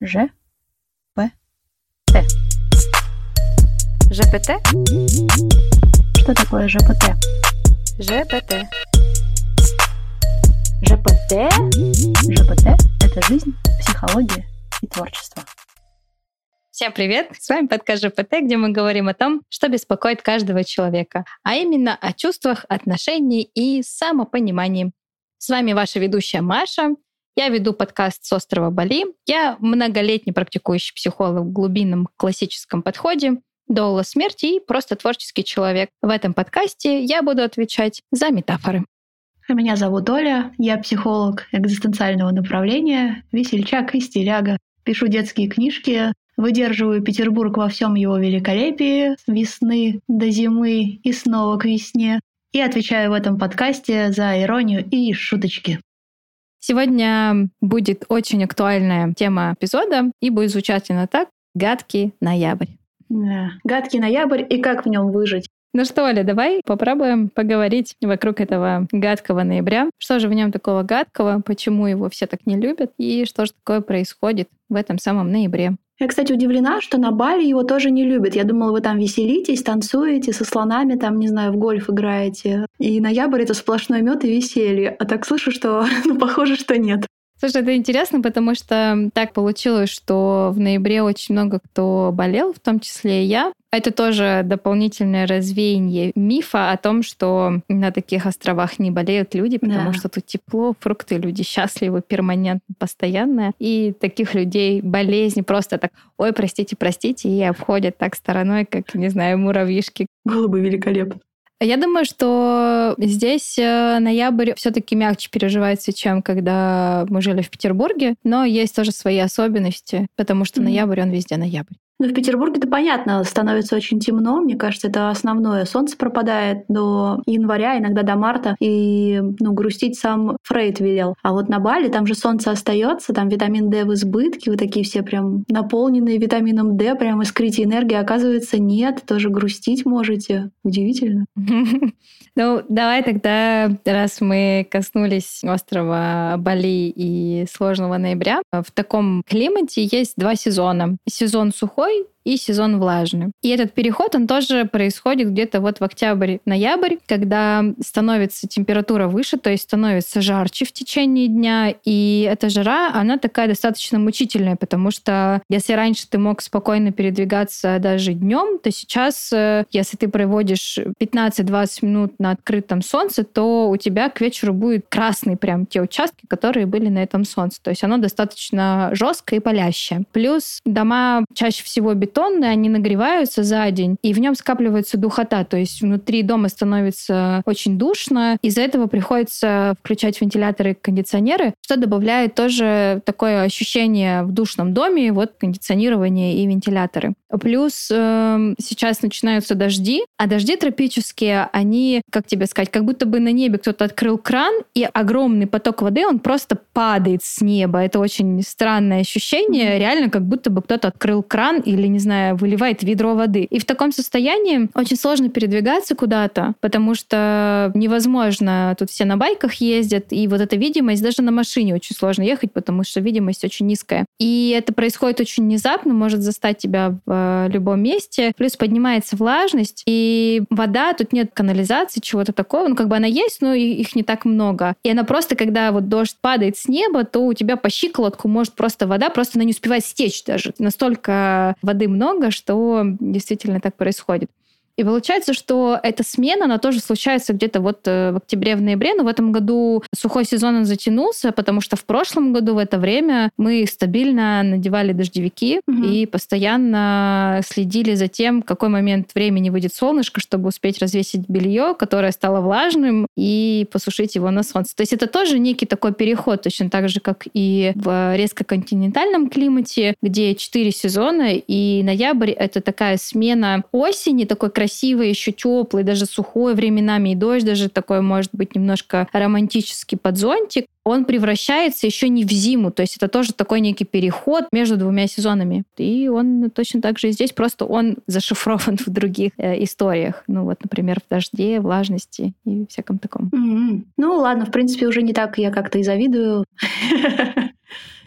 Ж. П. Т. ЖПТ? Что такое ЖПТ? ЖПТ. ЖПТ? ЖПТ – это жизнь, психология и творчество. Всем привет! С вами подкаст ЖПТ, где мы говорим о том, что беспокоит каждого человека, а именно о чувствах, отношении и самопонимании. С вами ваша ведущая Маша. Я веду подкаст с острова Бали. Я многолетний практикующий психолог в глубинном классическом подходе, доула смерти и просто творческий человек. В этом подкасте я буду отвечать за метафоры. А Меня зовут Оля, я психолог экзистенциального направления, весельчак и стиляга. Пишу детские книжки, выдерживаю Петербург во всем его великолепии, с весны до зимы и снова к весне, и отвечаю в этом подкасте за иронию и шуточки. Сегодня будет очень актуальная тема эпизода, и будет звучать она так «Гадкий ноябрь». Да. Гадкий ноябрь и как в нем выжить. Ну что, Оля, давай попробуем поговорить вокруг этого гадкого ноября. Что же в нем такого гадкого, почему его все так не любят, и что же такое происходит в этом самом ноябре. Я, кстати, удивлена, что на Бали его тоже не любят. Я думала, вы там веселитесь, танцуете, со слонами там, не знаю, в гольф играете. И ноябрь — это сплошной мед и веселье. А так слышу, что, ну, похоже, что нет. Слушай, это интересно, потому что так получилось, что в ноябре очень много кто болел, в том числе и я. Это тоже дополнительное развеяние мифа о том, что на таких островах не болеют люди, потому Да. что тут тепло, фрукты, люди счастливы перманентно, постоянно. И таких людей болезни просто так, ой, простите, простите, и обходят так стороной, как, не знаю, муравьишки. Было бы великолепно. Я думаю, что здесь э, ноябрь все-таки мягче переживается, чем когда мы жили в Петербурге, но есть тоже свои особенности, потому что ноябрь, он везде ноябрь. Ну, в Петербурге-то понятно, становится очень темно. Мне кажется, это основное. Солнце пропадает до января, иногда до марта. И ну, грустить сам Фрейд велел. А вот на Бали там же солнце остается, там витамин D в избытке, вы такие все прям наполненные витамином D, прям искрите энергии. Оказывается, нет, тоже грустить можете. Удивительно. Ну, давай тогда, раз мы коснулись острова Бали и сложного ноября, в таком климате есть два сезона. Сезон сухой bye. И сезон влажный. И этот переход, он тоже происходит где-то вот в октябрь-ноябрь, когда становится температура выше, то есть становится жарче в течение дня, и эта жара, она такая достаточно мучительная, потому что если раньше ты мог спокойно передвигаться даже днем, то сейчас, э, если ты проводишь 15-20 минут на открытом солнце, то у тебя к вечеру будет красный прям те участки, которые были на этом солнце. То есть оно достаточно жесткое и палящее. Плюс дома чаще всего бетонные, они нагреваются за день, и в нем скапливается духота. То есть внутри дома становится очень душно. Из-за этого приходится включать вентиляторы и кондиционеры, что добавляет тоже такое ощущение в душном доме, вот кондиционирование и вентиляторы. Плюс эм, сейчас начинаются дожди, а дожди тропические, они, как тебе сказать, как будто бы на небе кто-то открыл кран, и огромный поток воды, он просто падает с неба. Это очень странное ощущение, реально как будто бы кто-то открыл кран или, не знаю, выливает ведро воды. И в таком состоянии очень сложно передвигаться куда-то, потому что невозможно, тут все на байках ездят, и вот эта видимость, даже на машине очень сложно ехать, потому что видимость очень низкая. И это происходит очень внезапно, может застать тебя в э, любом месте. Плюс поднимается влажность, и вода, тут нет канализации, чего-то такого. Ну, как бы она есть, но их не так много. И она просто, когда вот дождь падает с неба, то у тебя по щиколотку может просто вода, просто она не успевает стечь даже. Настолько воды много, что действительно так происходит. И получается, что эта смена, она тоже случается где-то вот э, в октябре, в ноябре, но в этом году сухой сезон он затянулся, потому что в прошлом году в это время мы стабильно надевали дождевики Мгм. и постоянно следили за тем, в какой момент времени выйдет солнышко, чтобы успеть развесить белье, которое стало влажным, и посушить его на солнце. То есть это тоже некий такой переход, точно так же, как и в резко континентальном климате, где четыре сезона, и ноябрь — это такая смена осени, такой красивый, еще теплый, даже сухой временами, и дождь даже такой может быть немножко романтический под зонтик, он превращается еще не в зиму. То есть это тоже такой некий переход между двумя сезонами. И он точно так же и здесь, просто он зашифрован в других э, историях. Ну вот, например, в дожде, влажности и всяком таком. М-м. Ну ладно, в принципе, уже не так я как-то и завидую.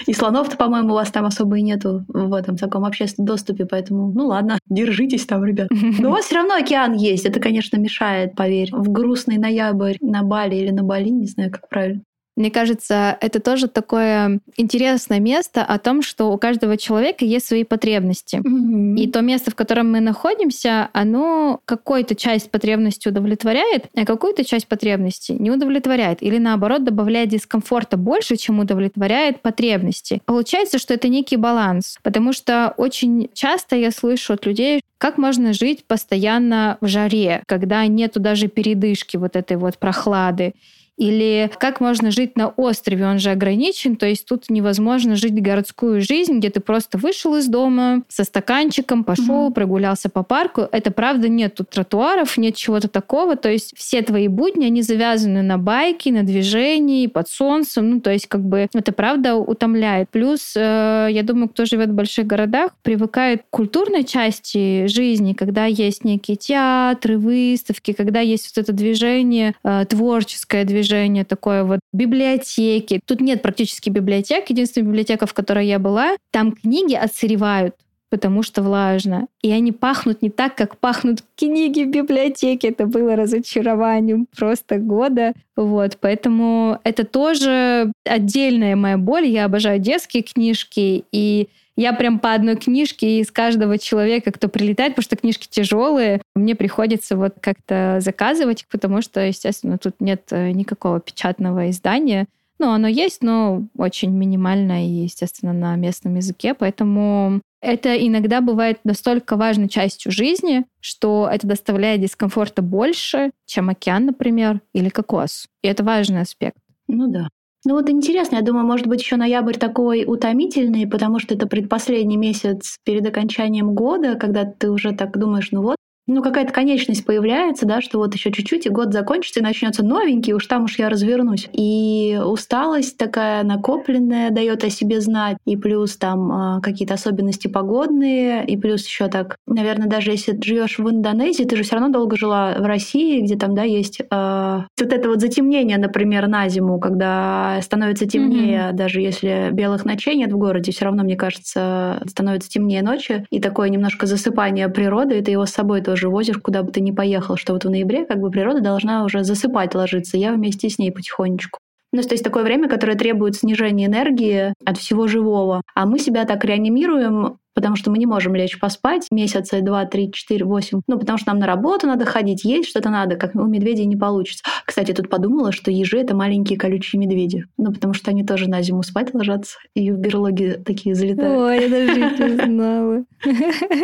И слонов-то, по-моему, у вас там особо и нету в этом таком общественном доступе, поэтому, ну ладно, держитесь там, ребят. Но у вас все равно океан есть, это, конечно, мешает, поверь. В грустный ноябрь на Бали или на Бали, не знаю, как правильно. Мне кажется, это тоже такое интересное место о том, что у каждого человека есть свои потребности. Mm-hmm. И то место, в котором мы находимся, оно какую-то часть потребности удовлетворяет, а какую-то часть потребности не удовлетворяет. Или наоборот, добавляет дискомфорта больше, чем удовлетворяет потребности. Получается, что это некий баланс. Потому что очень часто я слышу от людей, как можно жить постоянно в жаре, когда нету даже передышки вот этой вот прохлады. Или как можно жить на острове, он же ограничен, то есть тут невозможно жить городскую жизнь, где ты просто вышел из дома со стаканчиком, пошел, mm-hmm. прогулялся по парку. Это правда нет тут тротуаров, нет чего-то такого, то есть все твои будни, они завязаны на байке, на движении, под солнцем, ну то есть как бы это правда утомляет. Плюс, э, я думаю, кто живет в больших городах, привыкает к культурной части жизни, когда есть некие театры, выставки, когда есть вот это движение, э, творческое движение, движение такое вот библиотеки. Тут нет практически библиотек. Единственная библиотека, в которой я была, там книги отсыревают потому что влажно. И они пахнут не так, как пахнут книги в библиотеке. Это было разочарованием просто года. Вот, поэтому это тоже отдельная моя боль. Я обожаю детские книжки, и я прям по одной книжке из каждого человека, кто прилетает, потому что книжки тяжелые, мне приходится вот как-то заказывать их, потому что, естественно, тут нет э, никакого печатного издания. Ну, оно есть, но очень минимально и, естественно, на местном языке. Поэтому это иногда бывает настолько важной частью жизни, что это доставляет дискомфорта больше, чем океан, например, или кокос. И это важный аспект. Ну да. Ну вот интересно, я думаю, может быть, еще ноябрь такой утомительный, потому что это предпоследний месяц перед окончанием года, когда ты уже так думаешь, ну вот, ну, какая-то конечность появляется, да, что вот еще чуть-чуть, и год закончится, и начнется новенький, уж там уж я развернусь. И усталость такая накопленная дает о себе знать, и плюс там э, какие-то особенности погодные, и плюс еще так, наверное, даже если живешь в Индонезии, ты же все равно долго жила в России, где там, да, есть э, вот это вот затемнение, например, на зиму, когда становится темнее, mm-hmm. даже если белых ночей нет в городе, все равно, мне кажется, становится темнее ночи, и такое немножко засыпание природы, и ты его с собой тоже возишь, куда бы ты ни поехал, что вот в ноябре как бы природа должна уже засыпать, ложиться. Я вместе с ней потихонечку. Ну, то есть такое время, которое требует снижения энергии от всего живого. А мы себя так реанимируем, потому что мы не можем лечь поспать месяца два, три, четыре, восемь. Ну, потому что нам на работу надо ходить, есть что-то надо, как у медведей не получится. Кстати, тут подумала, что ежи — это маленькие колючие медведи. Ну, потому что они тоже на зиму спать ложатся и в берлоги такие залетают. Ой, я даже не знала.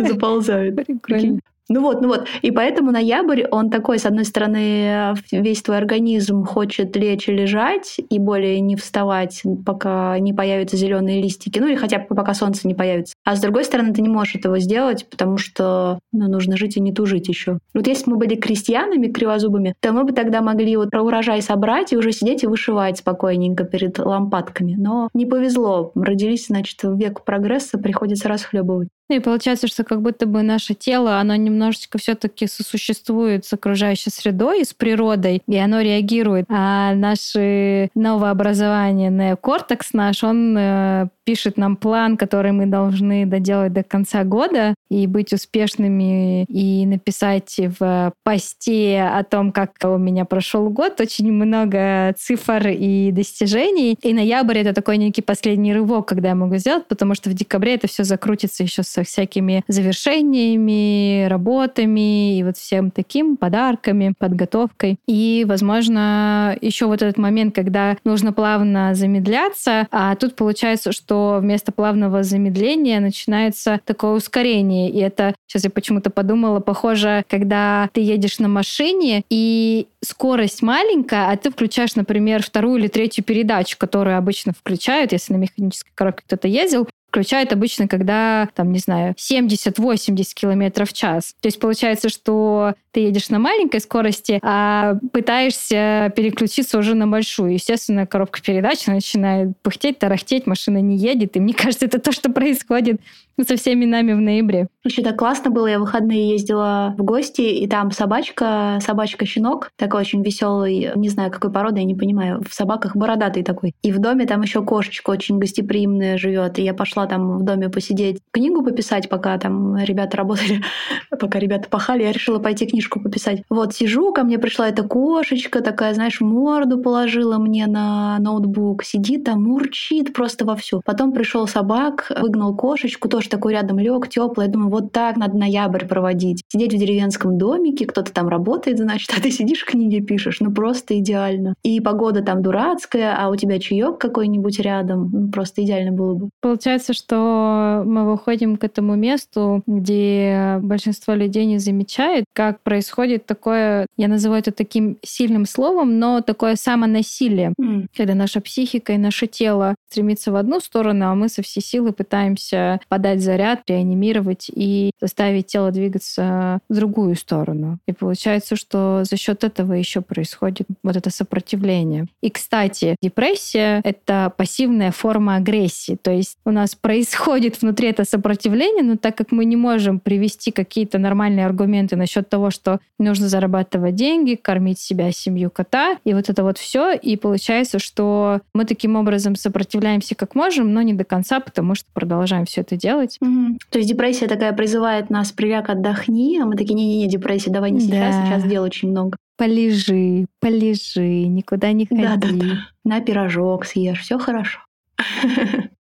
Заползают. Прикольно. Ну вот, ну вот. И поэтому ноябрь, он такой, с одной стороны, весь твой организм хочет лечь и лежать, и более не вставать, пока не появятся зеленые листики, ну или хотя бы пока солнце не появится. А с другой стороны, ты не можешь этого сделать, потому что ну, нужно жить и не тужить еще. Вот если бы мы были крестьянами кривозубыми, то мы бы тогда могли вот про урожай собрать и уже сидеть и вышивать спокойненько перед лампадками. Но не повезло. Родились, значит, в век прогресса, приходится расхлебывать. Ну и получается, что как будто бы наше тело, оно немножечко все-таки сосуществует с окружающей средой, с природой, и оно реагирует. А наше новообразование, неокортекс наш, он э, пишет нам план, который мы должны доделать до конца года и быть успешными и написать в посте о том, как у меня прошел год. Очень много цифр и достижений. И ноябрь — это такой некий последний рывок, когда я могу сделать, потому что в декабре это все закрутится еще со всякими завершениями, работами и вот всем таким, подарками, подготовкой. И, возможно, еще вот этот момент, когда нужно плавно замедляться, а тут получается, что вместо плавного замедления начинается такое ускорение. И это, сейчас я почему-то подумала, похоже, когда ты едешь на машине, и скорость маленькая, а ты включаешь, например, вторую или третью передачу, которую обычно включают, если на механической коробке кто-то ездил, включают обычно, когда, там, не знаю, 70-80 километров в час. То есть получается, что ты едешь на маленькой скорости, а пытаешься переключиться уже на большую. Естественно, коробка передач начинает пыхтеть, тарахтеть, машина не едет. И мне кажется, это то, что происходит со всеми нами в ноябре. Вообще так классно было. Я в выходные ездила в гости, и там собачка, собачка-щенок, такой очень веселый, не знаю, какой породы, я не понимаю, в собаках бородатый такой. И в доме там еще кошечка очень гостеприимная живет. И я пошла там в доме посидеть, книгу пописать, пока там ребята работали, пока ребята пахали, я решила пойти книжку пописать. Вот сижу, ко мне пришла эта кошечка, такая, знаешь, морду положила мне на ноутбук, сидит там, мурчит просто вовсю. Потом пришел собак, выгнал кошечку, тоже такой рядом лег, теплый. Я думаю, вот так надо ноябрь проводить. Сидеть в деревенском домике, кто-то там работает, значит, а ты сидишь книги пишешь, ну просто идеально. И погода там дурацкая, а у тебя чаек какой-нибудь рядом, ну просто идеально было бы. Получается, что мы выходим к этому месту, где большинство людей не замечает, как происходит такое, я называю это таким сильным словом, но такое самонасилие, mm. когда наша психика и наше тело стремится в одну сторону, а мы со всей силы пытаемся подать заряд, реанимировать и заставить тело двигаться в другую сторону. И получается, что за счет этого еще происходит вот это сопротивление. И, кстати, депрессия — это пассивная форма агрессии. То есть у нас происходит внутри это сопротивление, но так как мы не можем привести какие-то нормальные аргументы насчет того, что нужно зарабатывать деньги, кормить себя, семью, кота, и вот это вот все, и получается, что мы таким образом сопротивляемся как можем, но не до конца, потому что продолжаем все это делать. Угу. То есть депрессия такая призывает нас приляг, отдохни, а мы такие, не-не-не, депрессия, давай не сейчас, да. сейчас дел очень много. Полежи, полежи, никуда не ходи. Да-да-да. На пирожок съешь, все хорошо.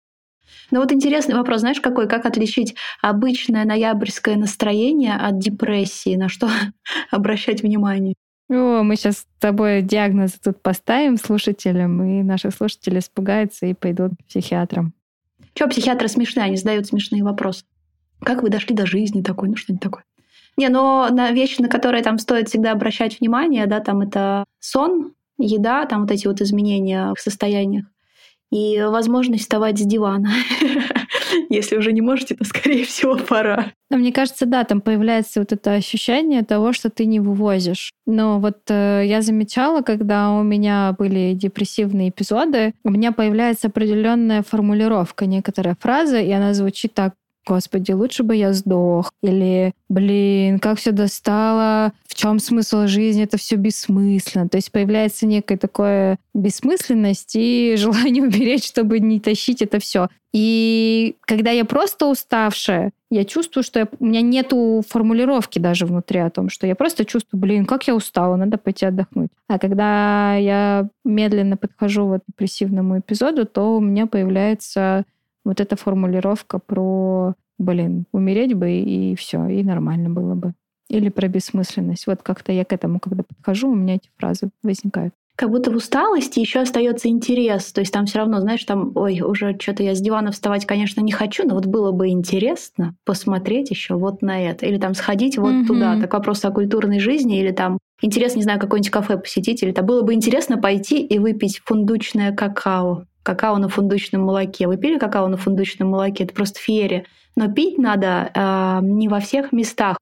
Ну вот интересный вопрос, знаешь, какой? Как отличить обычное ноябрьское настроение от депрессии? На что обращать внимание? О, мы сейчас с тобой диагнозы тут поставим слушателям, и наши слушатели испугаются и пойдут к психиатрам. Чего психиатры смешные? Они задают смешные вопросы. Как вы дошли до жизни такой? Ну, что-нибудь такое. Не, но на вещи, на которые там стоит всегда обращать внимание, да, там это сон, еда, там вот эти вот изменения в состояниях и возможность вставать с дивана. Если уже не можете, то, скорее всего, пора. Но мне кажется, да, там появляется вот это ощущение того, что ты не вывозишь. Но вот э, я замечала, когда у меня были депрессивные эпизоды, у меня появляется определенная формулировка, некоторая фраза, и она звучит так Господи, лучше бы я сдох. Или, блин, как все достало, в чем смысл жизни, это все бессмысленно. То есть появляется некая такая бессмысленность и желание уберечь, чтобы не тащить это все. И когда я просто уставшая, я чувствую, что я, у меня нету формулировки даже внутри о том, что я просто чувствую, блин, как я устала, надо пойти отдохнуть. А когда я медленно подхожу вот к депрессивному эпизоду, то у меня появляется вот эта формулировка про, блин, умереть бы и все, и нормально было бы. Или про бессмысленность. Вот как-то я к этому, когда подхожу, у меня эти фразы возникают как будто в усталости еще остается интерес. То есть там все равно, знаешь, там, ой, уже что-то я с дивана вставать, конечно, не хочу, но вот было бы интересно посмотреть еще вот на это. Или там сходить вот mm-hmm. туда. Так вопрос о культурной жизни. Или там интересно, не знаю, какое-нибудь кафе посетить. Или там было бы интересно пойти и выпить фундучное какао какао на фундучном молоке. Вы пили какао на фундучном молоке? Это просто феерия. Но пить надо э, не во всех местах.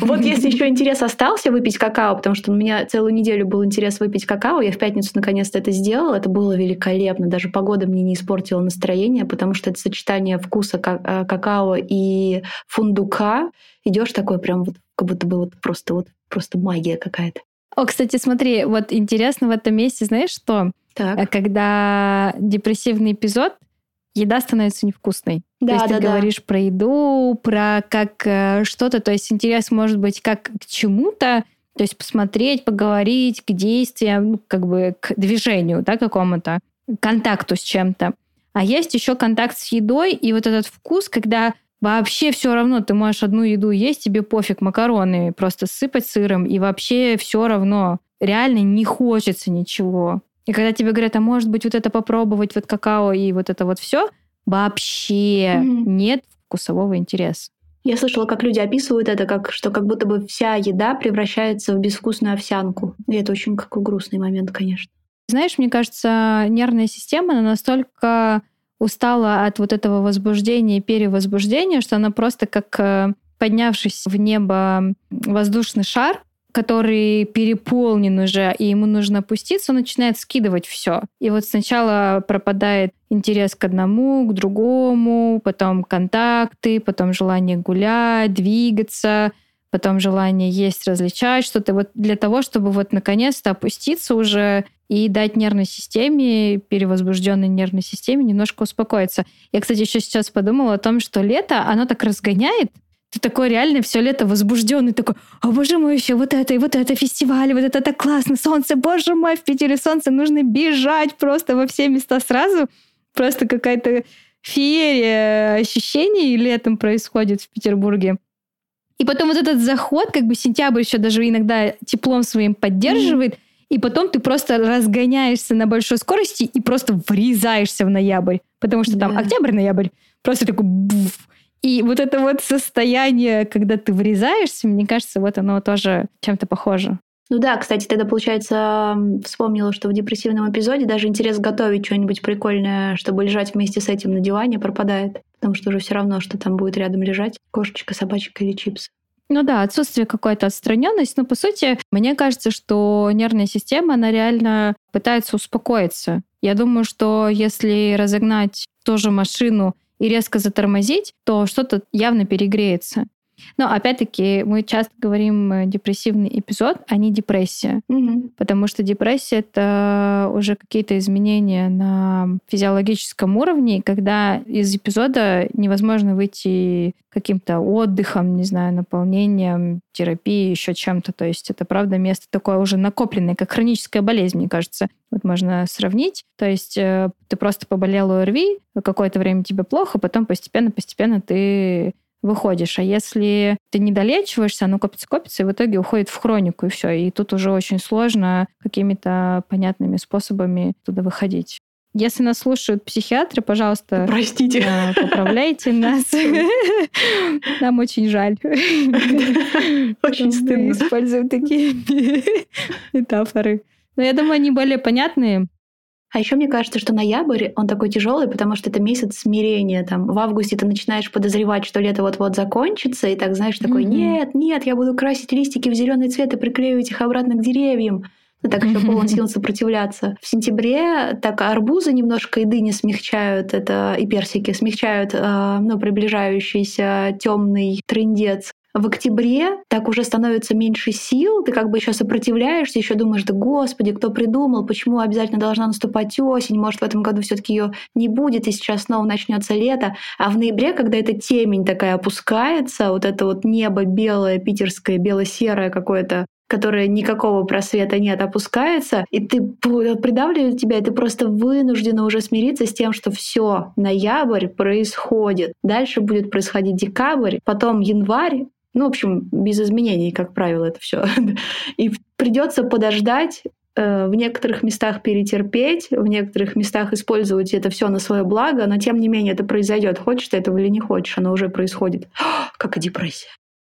Вот если еще интерес остался выпить какао, потому что у меня целую неделю был интерес выпить какао, я в пятницу наконец-то это сделала, это было великолепно. Даже погода мне не испортила настроение, потому что это сочетание вкуса а, какао и фундука. Идешь такой прям вот, как будто бы вот просто вот просто магия какая-то. О, кстати, смотри, вот интересно в этом месте, знаешь что? Так. Э, когда депрессивный эпизод, еда становится невкусной. Да, то есть да, ты да. говоришь про еду, про как э, что-то, то есть интерес может быть как к чему-то, то есть посмотреть, поговорить, к действиям, ну, как бы к движению, да, какому-то, контакту с чем-то. А есть еще контакт с едой и вот этот вкус, когда вообще все равно ты можешь одну еду есть, тебе пофиг, макароны просто сыпать сыром, и вообще все равно реально не хочется ничего. И когда тебе говорят, а может быть вот это попробовать, вот какао и вот это вот все, вообще mm-hmm. нет вкусового интереса. Я слышала, как люди описывают это, как что как будто бы вся еда превращается в безвкусную овсянку. И это очень какой грустный момент, конечно. Знаешь, мне кажется, нервная система она настолько устала от вот этого возбуждения и перевозбуждения, что она просто как э, поднявшись в небо воздушный шар, который переполнен уже, и ему нужно опуститься, он начинает скидывать все. И вот сначала пропадает интерес к одному, к другому, потом контакты, потом желание гулять, двигаться, потом желание есть, различать что-то. Вот для того, чтобы вот наконец-то опуститься уже и дать нервной системе, перевозбужденной нервной системе немножко успокоиться. Я, кстати, еще сейчас подумала о том, что лето, оно так разгоняет ты такой реально все лето возбужденный, такой, о боже мой, еще вот это и вот это фестиваль, вот это так классно, солнце, боже мой, в Питере солнце, нужно бежать просто во все места сразу. Просто какая-то феерия ощущений летом происходит в Петербурге. И потом вот этот заход, как бы сентябрь еще даже иногда теплом своим поддерживает, mm-hmm. и потом ты просто разгоняешься на большой скорости и просто врезаешься в ноябрь, потому что там октябрь-ноябрь, просто такой буф, и вот это вот состояние, когда ты врезаешься, мне кажется, вот оно тоже чем-то похоже. Ну да, кстати, тогда, получается, вспомнила, что в депрессивном эпизоде даже интерес готовить что-нибудь прикольное, чтобы лежать вместе с этим на диване, пропадает. Потому что уже все равно, что там будет рядом лежать кошечка, собачка или чипсы. Ну да, отсутствие какой-то отстраненности. Но по сути, мне кажется, что нервная система, она реально пытается успокоиться. Я думаю, что если разогнать тоже машину и резко затормозить, то что-то явно перегреется. Но опять-таки мы часто говорим э, депрессивный эпизод, а не депрессия. Угу. Потому что депрессия это уже какие-то изменения на физиологическом уровне, когда из эпизода невозможно выйти каким-то отдыхом, не знаю, наполнением, терапией, еще чем-то. То есть это, правда, место такое уже накопленное, как хроническая болезнь, мне кажется. Вот можно сравнить. То есть э, ты просто поболел ОРВИ, какое-то время тебе плохо, потом постепенно-постепенно ты выходишь. А если ты не долечиваешься, оно копится-копится, и в итоге уходит в хронику, и все. И тут уже очень сложно какими-то понятными способами туда выходить. Если нас слушают психиатры, пожалуйста, простите, э, поправляйте нас. Нам очень жаль. Очень стыдно. Используем такие метафоры. Но я думаю, они более понятные. А еще мне кажется, что ноябрь, он такой тяжелый, потому что это месяц смирения. Там в августе ты начинаешь подозревать, что лето вот-вот закончится, и так, знаешь, такой, mm-hmm. нет, нет, я буду красить листики в зеленый цвет и приклеивать их обратно к деревьям. Ну, так еще полон сил сопротивляться. В сентябре так арбузы немножко и дыни смягчают это, и персики смягчают э, ну, приближающийся темный трендец в октябре так уже становится меньше сил, ты как бы еще сопротивляешься, еще думаешь, да господи, кто придумал, почему обязательно должна наступать осень, может в этом году все-таки ее не будет, и сейчас снова начнется лето. А в ноябре, когда эта темень такая опускается, вот это вот небо белое, питерское, бело-серое какое-то, которое никакого просвета нет, опускается, и ты придавливает тебя, и ты просто вынуждена уже смириться с тем, что все, ноябрь происходит. Дальше будет происходить декабрь, потом январь, ну, в общем, без изменений, как правило, это все. И придется подождать, э, в некоторых местах перетерпеть, в некоторых местах использовать это все на свое благо, но тем не менее это произойдет. Хочешь ты этого или не хочешь, оно уже происходит. Как и депрессия.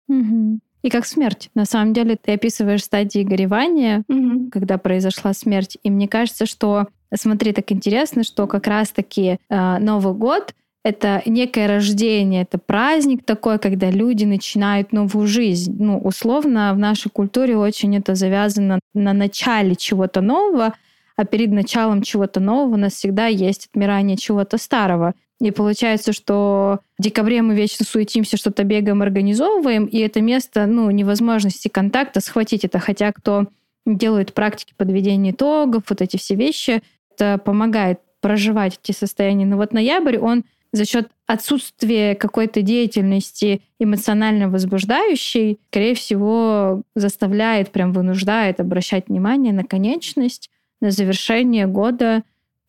Угу. И как смерть. На самом деле ты описываешь стадии горевания, угу. когда произошла смерть. И мне кажется, что, смотри, так интересно, что как раз-таки э, Новый год — это некое рождение, это праздник такой, когда люди начинают новую жизнь. Ну, условно, в нашей культуре очень это завязано на начале чего-то нового, а перед началом чего-то нового у нас всегда есть отмирание чего-то старого. И получается, что в декабре мы вечно суетимся, что-то бегаем, организовываем, и это место ну, невозможности контакта схватить это. Хотя кто делает практики подведения итогов, вот эти все вещи, это помогает проживать эти состояния. Но вот ноябрь, он за счет отсутствия какой-то деятельности эмоционально возбуждающей, скорее всего, заставляет, прям вынуждает обращать внимание на конечность, на завершение года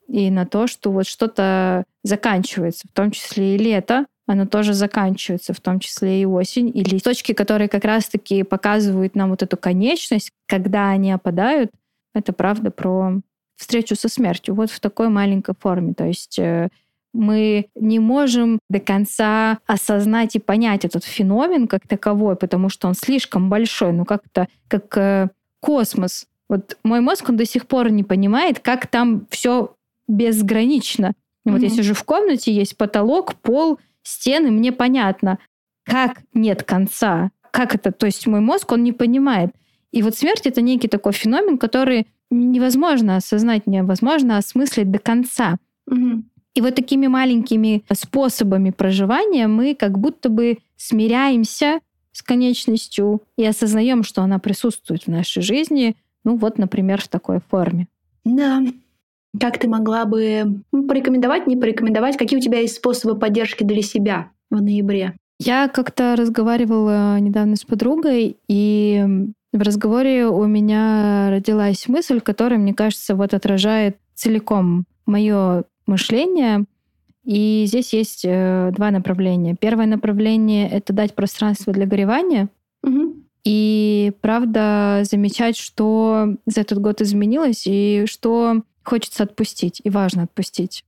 и на то, что вот что-то заканчивается, в том числе и лето, оно тоже заканчивается, в том числе и осень, или точки, которые как раз-таки показывают нам вот эту конечность, когда они опадают, это правда про встречу со смертью, вот в такой маленькой форме. То есть э, мы не можем до конца осознать и понять этот феномен как таковой, потому что он слишком большой, ну как-то как э, космос. Вот мой мозг, он до сих пор не понимает, как там все безгранично. Mm-hmm. Вот я сижу в комнате, есть потолок, пол, стены, мне понятно, как нет конца, как это, то есть мой мозг, он не понимает. И вот смерть это некий такой феномен, который невозможно осознать, невозможно осмыслить до конца. Угу. И вот такими маленькими способами проживания мы как будто бы смиряемся с конечностью и осознаем, что она присутствует в нашей жизни, ну вот, например, в такой форме. Да. Как ты могла бы ну, порекомендовать, не порекомендовать, какие у тебя есть способы поддержки для себя в ноябре? Я как-то разговаривала недавно с подругой, и в разговоре у меня родилась мысль, которая, мне кажется, вот отражает целиком мое мышление. И здесь есть э, два направления. Первое направление — это дать пространство для горевания. Угу. И правда замечать, что за этот год изменилось и что хочется отпустить, и важно отпустить.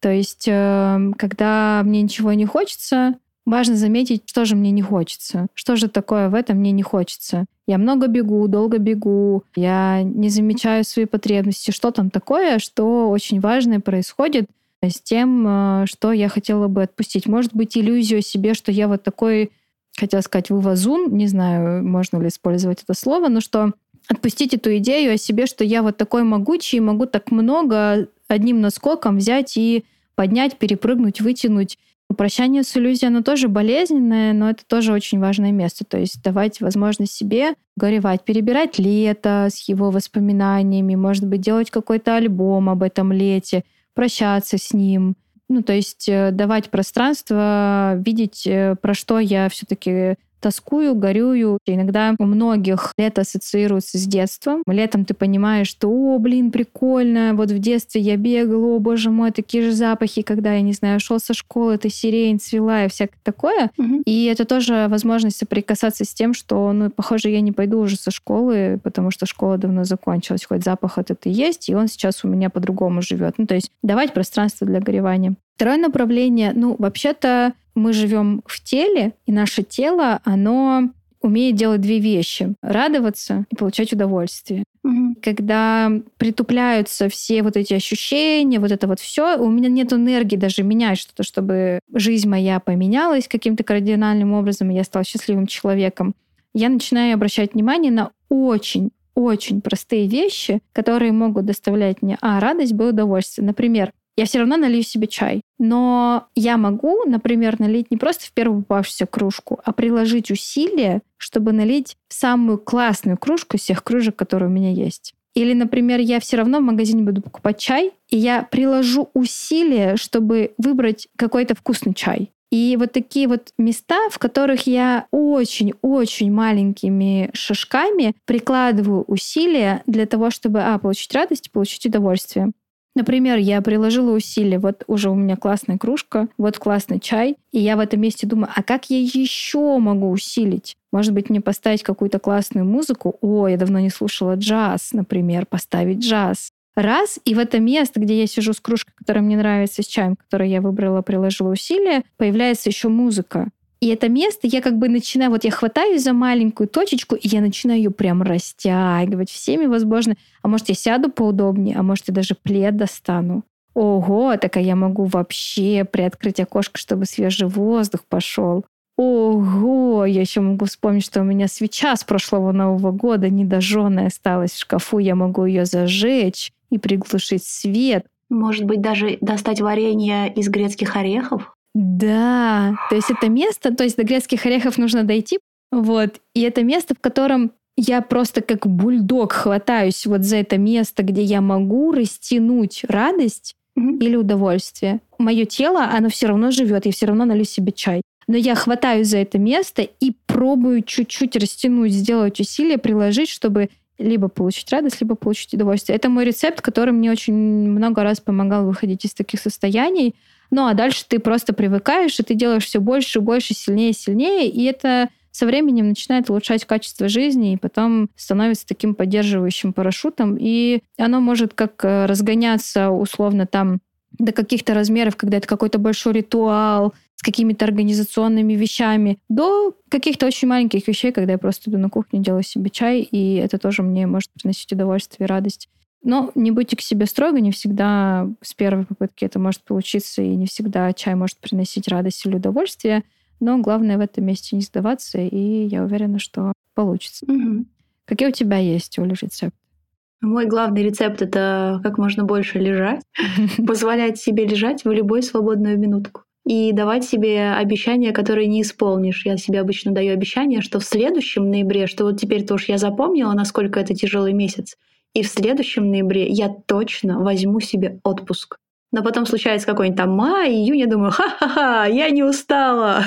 То есть, э, когда мне ничего не хочется, Важно заметить, что же мне не хочется. Что же такое в этом мне не хочется. Я много бегу, долго бегу, я не замечаю свои потребности. Что там такое, что очень важное происходит с тем, э, что я хотела бы отпустить. Может быть, иллюзию себе, что я вот такой, хотела сказать, вывозун, не знаю, можно ли использовать это слово, но что отпустить эту идею о себе, что я вот такой могучий, могу так много одним наскоком взять и поднять, перепрыгнуть, вытянуть Прощание с иллюзией, оно тоже болезненное, но это тоже очень важное место. То есть давать возможность себе горевать, перебирать лето с его воспоминаниями, может быть, делать какой-то альбом об этом лете, прощаться с ним. Ну, то есть э, давать пространство, видеть, э, про что я все-таки тоскую, горюю. Иногда у многих лето ассоциируется с детством. Летом ты понимаешь, что, о, блин, прикольно, вот в детстве я бегала, о, боже мой, такие же запахи, когда, я не знаю, шел со школы, это сирень цвела и всякое такое. Угу. И это тоже возможность соприкасаться с тем, что, ну, похоже, я не пойду уже со школы, потому что школа давно закончилась, хоть запах этот и есть, и он сейчас у меня по-другому живет. Ну, то есть давать пространство для горевания. Второе направление, ну, вообще-то мы живем в теле, и наше тело, оно умеет делать две вещи. Радоваться и получать удовольствие. Угу. Когда притупляются все вот эти ощущения, вот это вот все, у меня нет энергии даже менять что-то, чтобы жизнь моя поменялась каким-то кардинальным образом, и я стала счастливым человеком. Я начинаю обращать внимание на очень очень простые вещи, которые могут доставлять мне а радость, б удовольствие. Например, я все равно налью себе чай. Но я могу, например, налить не просто в первую попавшуюся кружку, а приложить усилия, чтобы налить самую классную кружку из всех кружек, которые у меня есть. Или, например, я все равно в магазине буду покупать чай, и я приложу усилия, чтобы выбрать какой-то вкусный чай. И вот такие вот места, в которых я очень-очень маленькими шажками прикладываю усилия для того, чтобы, а, получить радость получить удовольствие. Например, я приложила усилия, вот уже у меня классная кружка, вот классный чай, и я в этом месте думаю, а как я еще могу усилить? Может быть, мне поставить какую-то классную музыку? О, я давно не слушала джаз, например, поставить джаз. Раз, и в это место, где я сижу с кружкой, которая мне нравится, с чаем, который я выбрала, приложила усилия, появляется еще музыка. И это место я как бы начинаю, вот я хватаюсь за маленькую точечку, и я начинаю ее прям растягивать всеми возможно. А может, я сяду поудобнее, а может, я даже плед достану. Ого, так а я могу вообще приоткрыть окошко, чтобы свежий воздух пошел. Ого, я еще могу вспомнить, что у меня свеча с прошлого Нового года недожженная осталась в шкафу. Я могу ее зажечь и приглушить свет. Может быть, даже достать варенье из грецких орехов? Да, то есть это место, то есть до грецких орехов нужно дойти, вот, и это место, в котором я просто как бульдог хватаюсь вот за это место, где я могу растянуть радость mm-hmm. или удовольствие. Мое тело, оно все равно живет, я все равно налью себе чай. Но я хватаюсь за это место и пробую чуть-чуть растянуть, сделать усилия, приложить, чтобы либо получить радость, либо получить удовольствие. Это мой рецепт, который мне очень много раз помогал выходить из таких состояний. Ну а дальше ты просто привыкаешь, и ты делаешь все больше больше, сильнее сильнее, и это со временем начинает улучшать качество жизни и потом становится таким поддерживающим парашютом. И оно может как э, разгоняться условно там до каких-то размеров, когда это какой-то большой ритуал с какими-то организационными вещами, до каких-то очень маленьких вещей, когда я просто иду на кухню, делаю себе чай, и это тоже мне может приносить удовольствие и радость. Но не будьте к себе строго, не всегда с первой попытки это может получиться, и не всегда чай может приносить радость или удовольствие. Но главное в этом месте не сдаваться, и я уверена, что получится. Угу. Какие у тебя есть, Оля, рецепты? Мой главный рецепт — это как можно больше лежать, позволять себе лежать в любой свободную минутку и давать себе обещания, которые не исполнишь. Я себе обычно даю обещание, что в следующем ноябре, что вот теперь тоже я запомнила, насколько это тяжелый месяц, и в следующем ноябре я точно возьму себе отпуск. Но потом случается какой-нибудь там май, июнь, я думаю, ха-ха-ха, я не устала.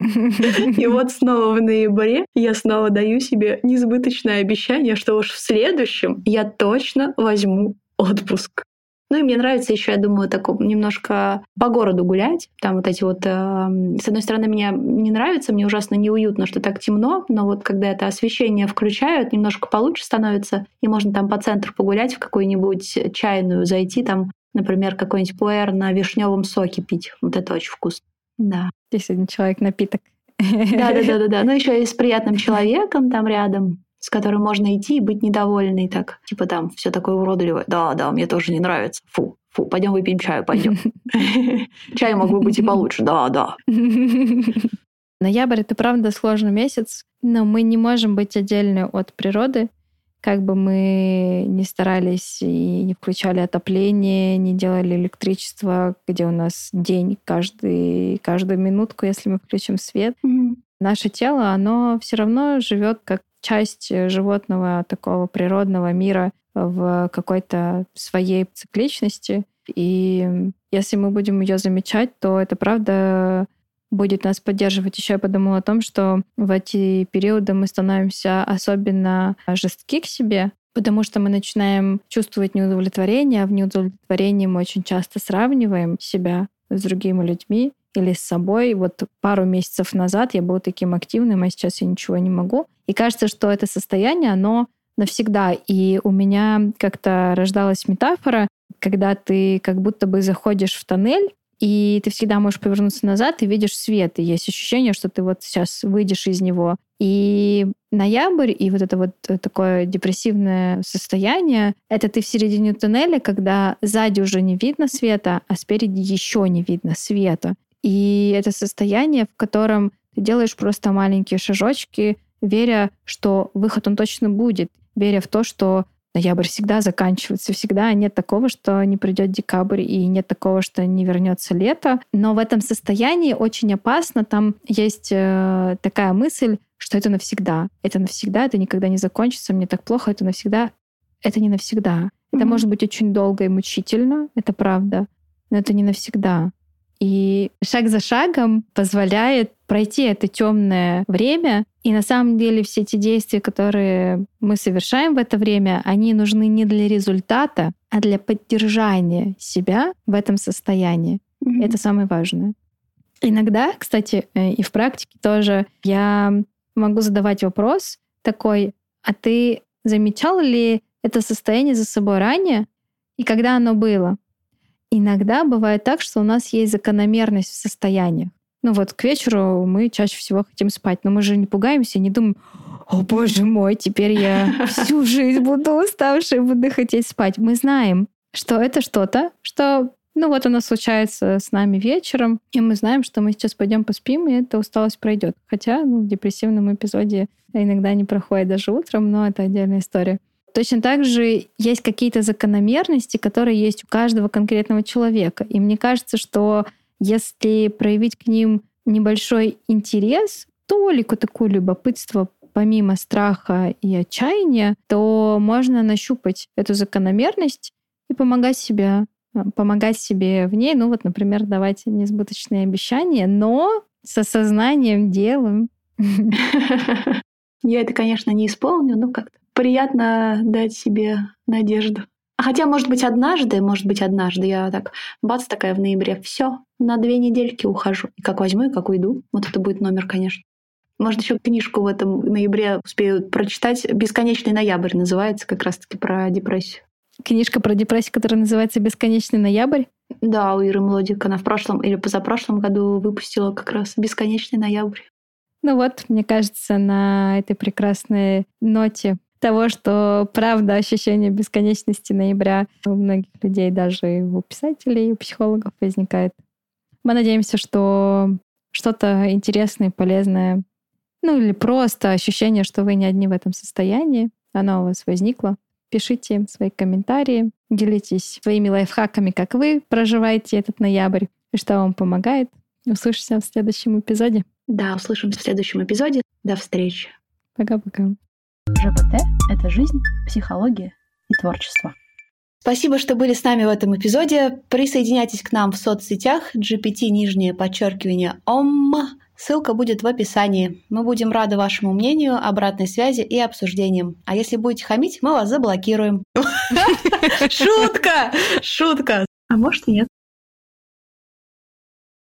И вот снова в ноябре я снова даю себе несбыточное обещание, что уж в следующем я точно возьму отпуск. Ну и мне нравится еще, я думаю, так немножко по городу гулять. Там вот эти вот... Э, с одной стороны, мне не нравится, мне ужасно неуютно, что так темно, но вот когда это освещение включают, немножко получше становится, и можно там по центру погулять, в какую-нибудь чайную зайти, там, например, какой-нибудь пуэр на вишневом соке пить. Вот это очень вкусно. Да. Здесь один человек напиток. Да, да, да, да, да. Ну еще и с приятным человеком там рядом с которым можно идти и быть недовольной так. Типа там все такое уродливое. Да, да, мне тоже не нравится. Фу, фу, пойдем выпьем чаю, пойдем. Чай мог бы быть и получше. Да, да. Ноябрь — это правда сложный месяц, но мы не можем быть отдельны от природы. Как бы мы ни старались и не включали отопление, не делали электричество, где у нас день каждый, каждую минутку, если мы включим свет, mm-hmm. наше тело, оно все равно живет как часть животного такого природного мира в какой-то своей цикличности. И если мы будем ее замечать, то это правда будет нас поддерживать. Еще я подумала о том, что в эти периоды мы становимся особенно жестки к себе, потому что мы начинаем чувствовать неудовлетворение, а в неудовлетворении мы очень часто сравниваем себя с другими людьми или с собой. Вот пару месяцев назад я была таким активным, а сейчас я ничего не могу. И кажется, что это состояние, оно навсегда. И у меня как-то рождалась метафора, когда ты как будто бы заходишь в тоннель, и ты всегда можешь повернуться назад и видишь свет, и есть ощущение, что ты вот сейчас выйдешь из него. И ноябрь, и вот это вот такое депрессивное состояние, это ты в середине туннеля, когда сзади уже не видно света, а спереди еще не видно света. И это состояние, в котором ты делаешь просто маленькие шажочки, веря, что выход он точно будет, веря в то, что ноябрь всегда заканчивается, всегда нет такого, что не придет декабрь, и нет такого, что не вернется лето. Но в этом состоянии очень опасно. Там есть э, такая мысль, что это навсегда. Это навсегда, это никогда не закончится, мне так плохо, это навсегда. Это не навсегда. Это mm-hmm. может быть очень долго и мучительно, это правда, но это не навсегда. И шаг за шагом позволяет пройти это темное время. И на самом деле все эти действия, которые мы совершаем в это время, они нужны не для результата, а для поддержания себя в этом состоянии. Mm-hmm. Это самое важное. Иногда, кстати, э, и в практике тоже я могу задавать вопрос такой, а ты замечал ли это состояние за собой ранее и когда оно было? Иногда бывает так, что у нас есть закономерность в состояниях. Ну вот к вечеру мы чаще всего хотим спать, но мы же не пугаемся, не думаем, о боже мой, теперь я всю жизнь буду уставшей, буду хотеть спать. Мы знаем, что это что-то, что ну вот оно случается с нами вечером, и мы знаем, что мы сейчас пойдем поспим, и эта усталость пройдет. Хотя ну, в депрессивном эпизоде иногда не проходит даже утром, но это отдельная история. Точно так же есть какие-то закономерности, которые есть у каждого конкретного человека. И мне кажется, что если проявить к ним небольшой интерес, толику такое любопытство помимо страха и отчаяния, то можно нащупать эту закономерность и помогать себе, э, помогать себе в ней. Ну вот, например, давать несбыточные обещания, но с осознанием делом. Я это, конечно, не исполню, но как-то приятно дать себе надежду. Хотя, может быть, однажды, может быть, однажды я так, бац, такая в ноябре, все, на две недельки ухожу. И как возьму, и как уйду. Вот это будет номер, конечно. Может, еще книжку в этом ноябре успею прочитать. «Бесконечный ноябрь» называется, как раз-таки про депрессию. Книжка про депрессию, которая называется «Бесконечный ноябрь»? Да, у Иры Млодик. Она в прошлом или позапрошлом году выпустила как раз «Бесконечный ноябрь». Ну вот, мне кажется, на этой прекрасной ноте того, что правда ощущение бесконечности ноября у многих людей, даже у писателей, у психологов возникает. Мы надеемся, что что-то интересное, полезное, ну или просто ощущение, что вы не одни в этом состоянии, оно у вас возникло. Пишите свои комментарии, делитесь своими лайфхаками, как вы проживаете этот ноябрь и что вам помогает. Услышимся в следующем эпизоде. Да, услышимся в следующем эпизоде. До встречи. Пока-пока. ЖПТ — это жизнь, психология и творчество. Спасибо, что были с нами в этом эпизоде. Присоединяйтесь к нам в соцсетях GPT нижнее подчеркивание ОМ. Ссылка будет в описании. Мы будем рады вашему мнению, обратной связи и обсуждениям. А если будете хамить, мы вас заблокируем. Шутка! Шутка! А может и нет.